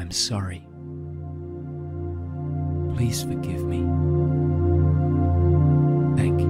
I'm sorry. Please forgive me. Thank you.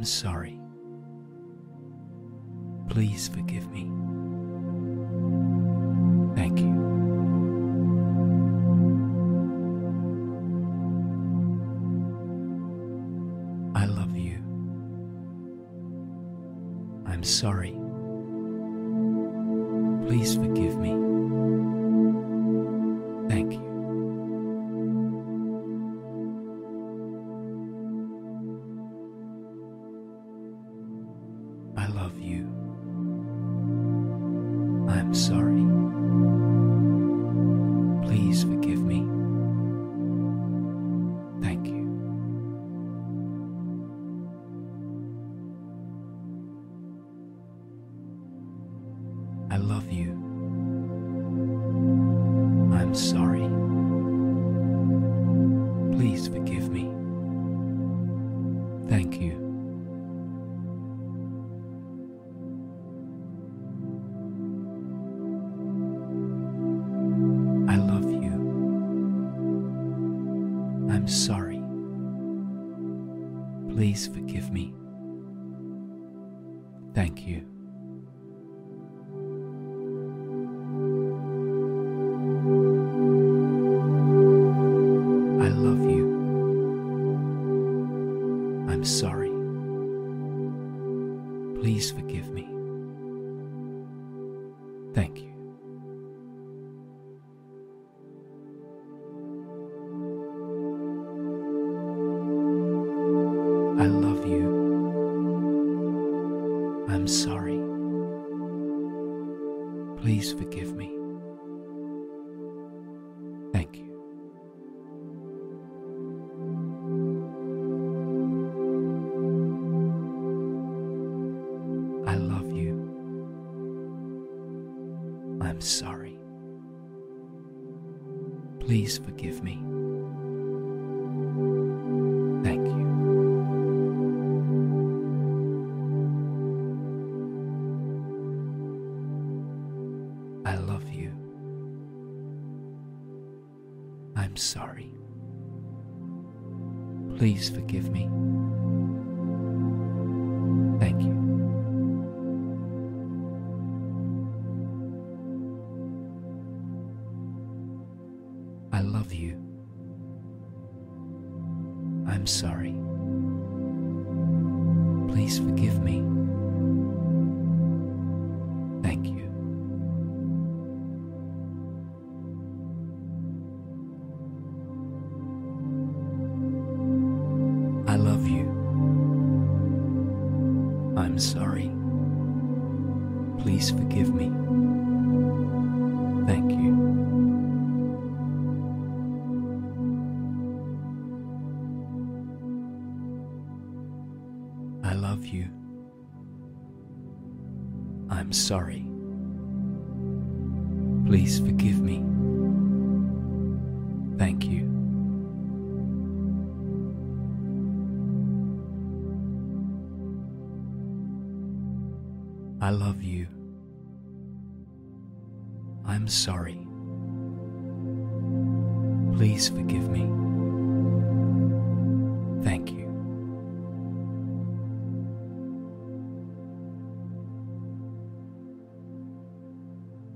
am sorry. Please forgive me. Thank you. I love you. I'm sorry. I'm sorry. Please forgive me.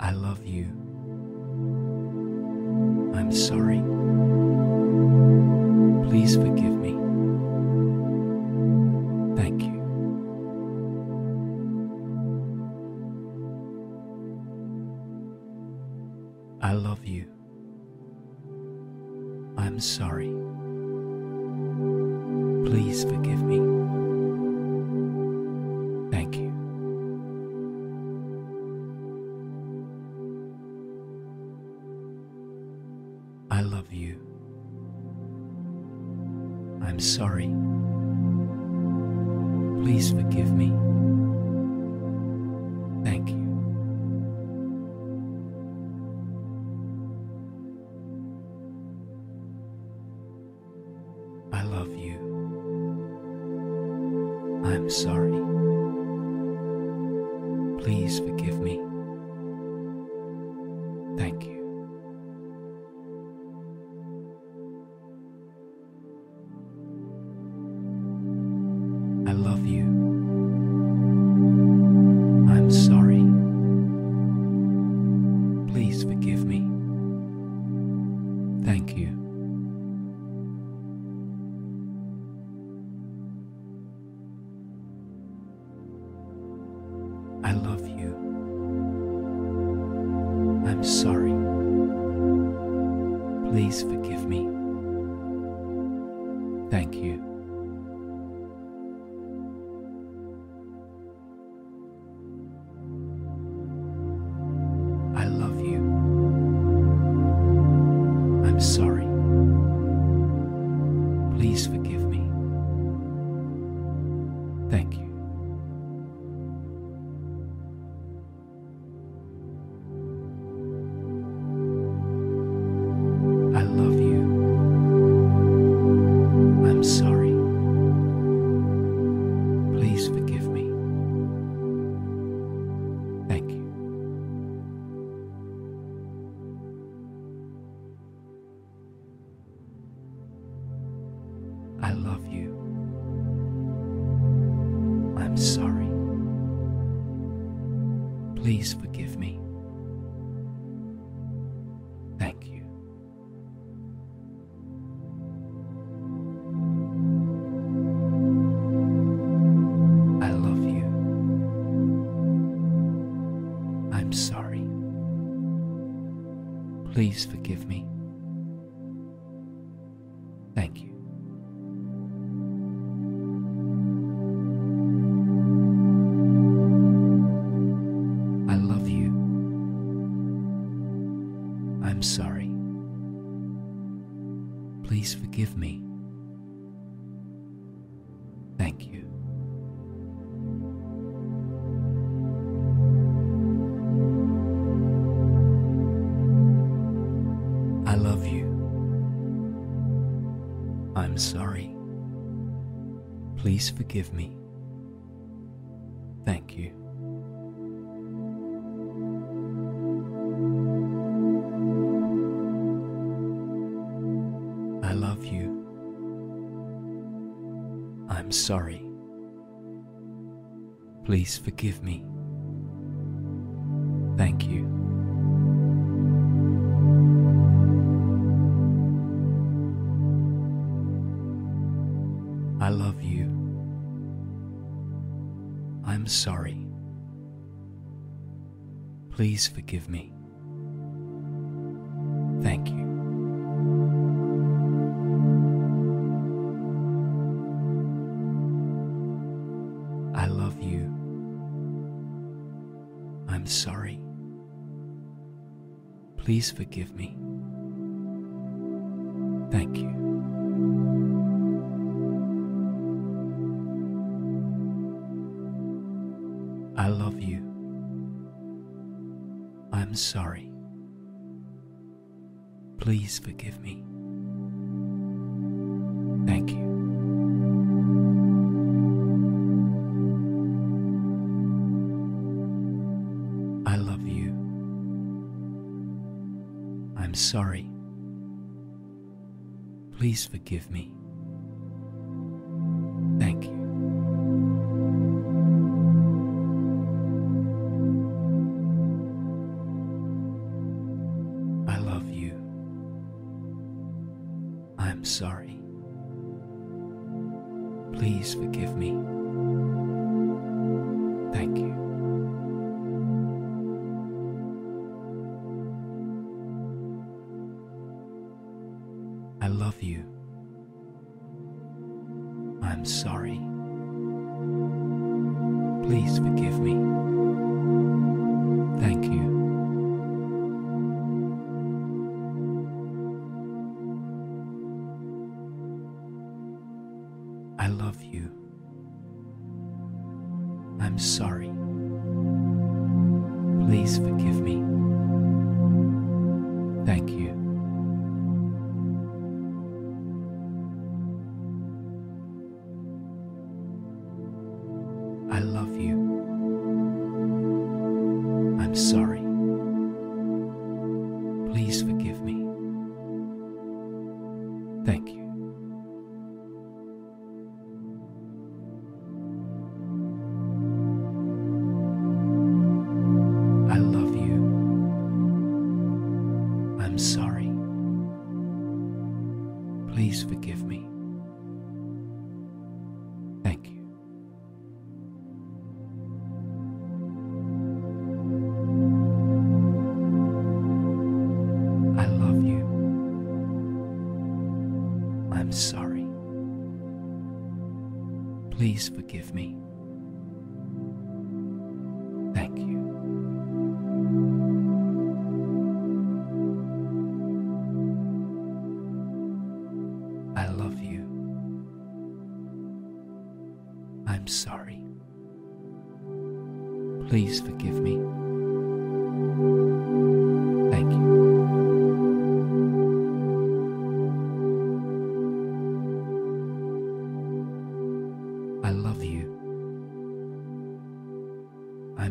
I love you. I'm sorry. Please forgive Thank you. Please forgive me. Thank you. I love you. I'm sorry. Please forgive me. Thank you. I love you. I'm sorry. Please forgive me. Thank you. I love you. I'm sorry. Please forgive me. Thank you. please forgive me. Thank you. I love you. I'm sorry. Please forgive me.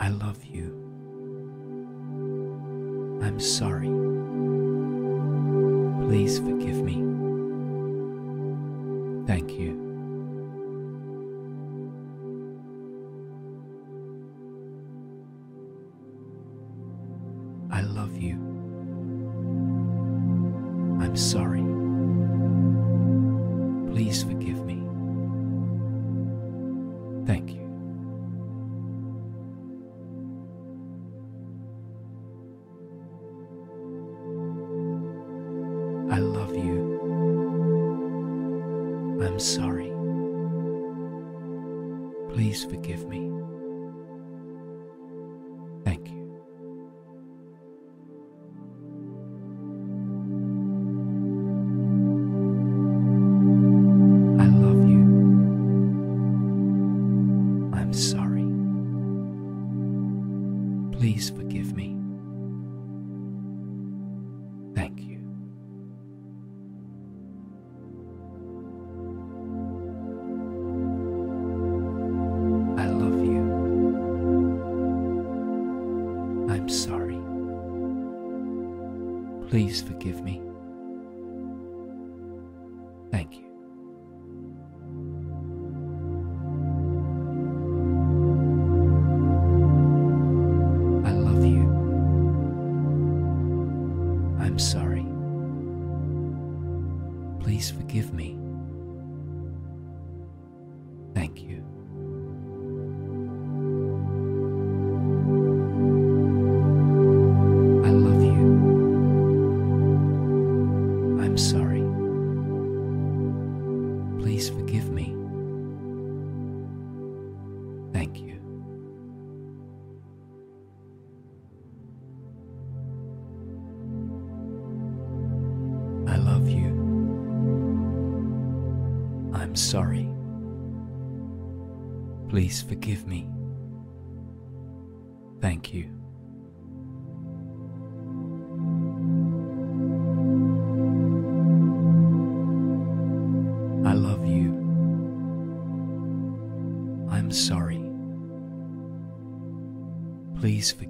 I love you. I'm sorry. Please forgive me. Thank you. I'm sorry. Please forgive me. Thank you. I love you. I'm sorry. Please forgive me. Thank you.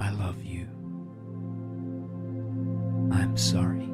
I love you. I'm sorry.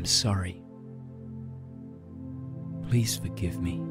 I'm sorry. Please forgive me.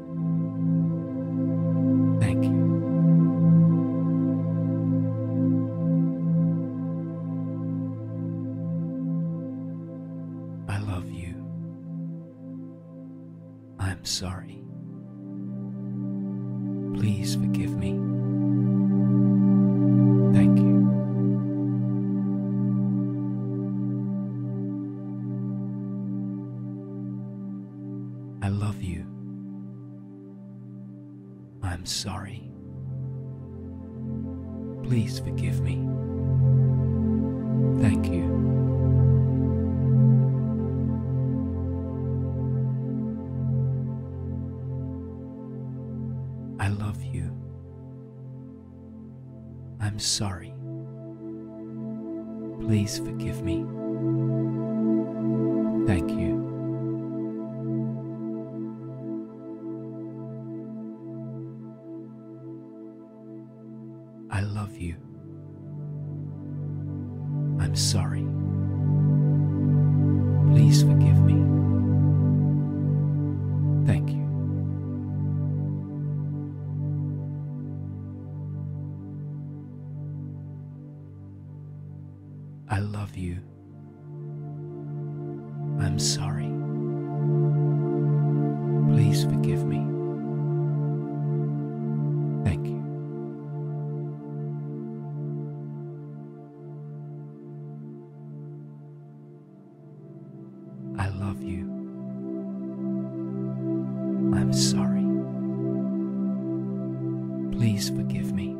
I'm sorry. Please forgive me.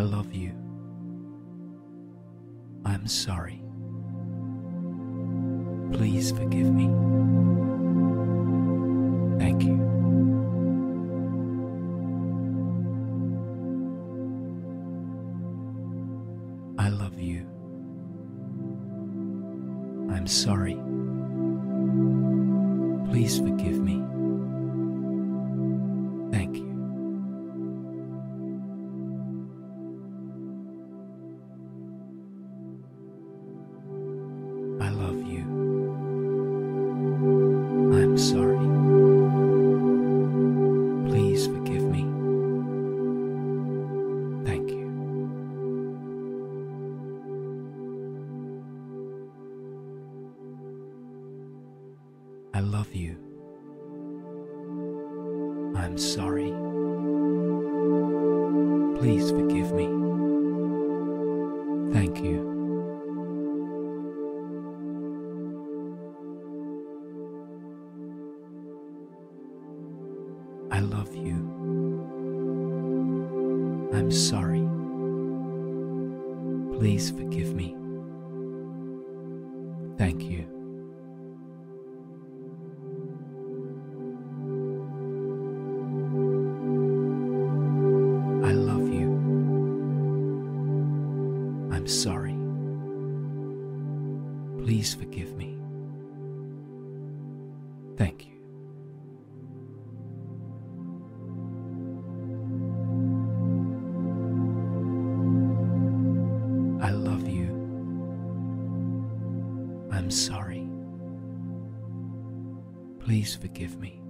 I love you. I'm sorry. Please forgive me. Thank you. Please forgive me.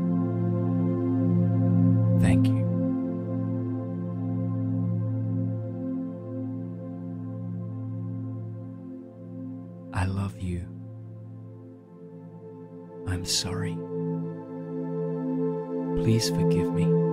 I love you. I'm sorry. Please forgive me.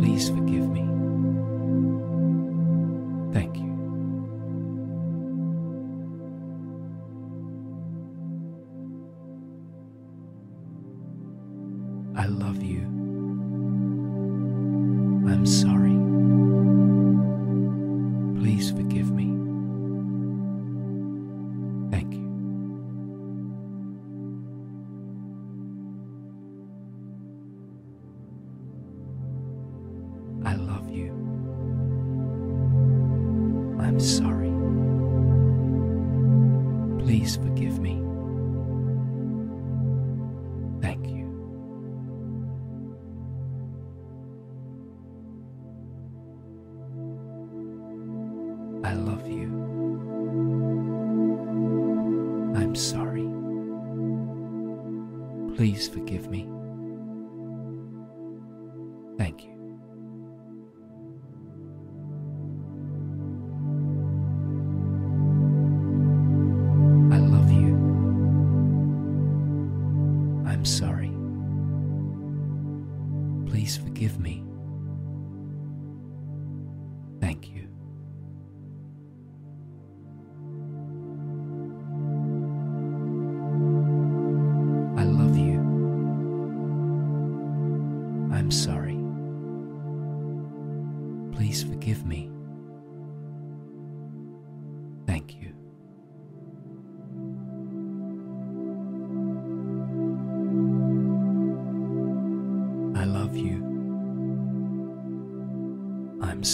please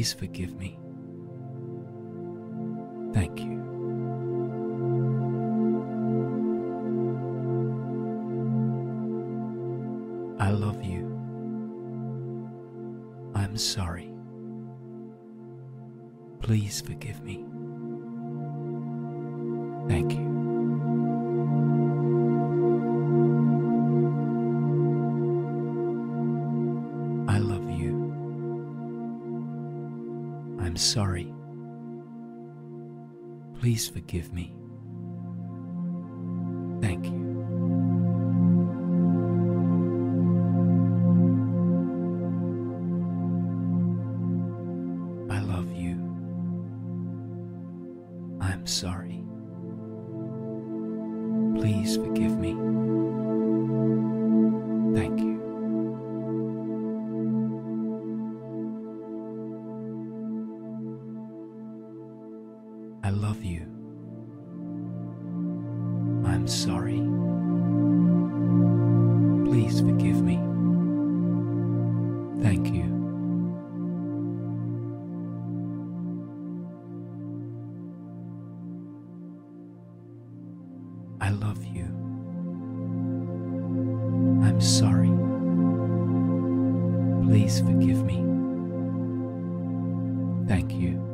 Please forgive me. Please forgive me. Thank you.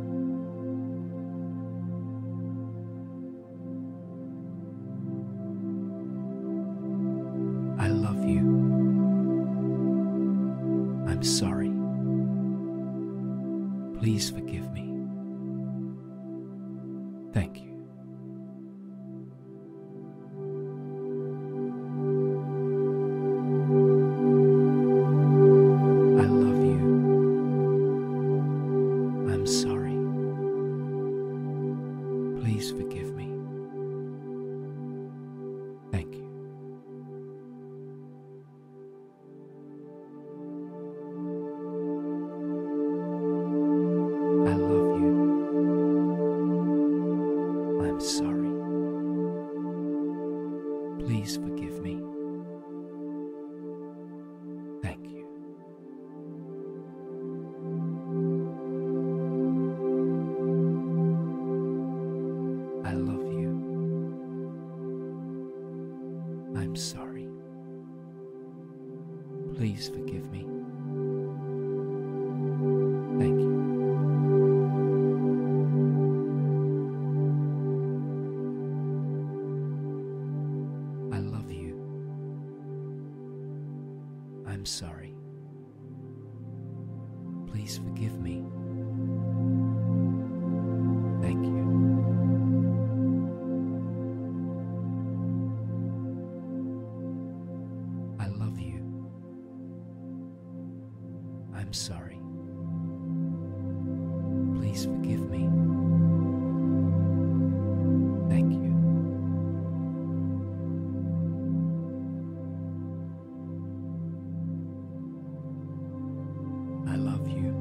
I love you.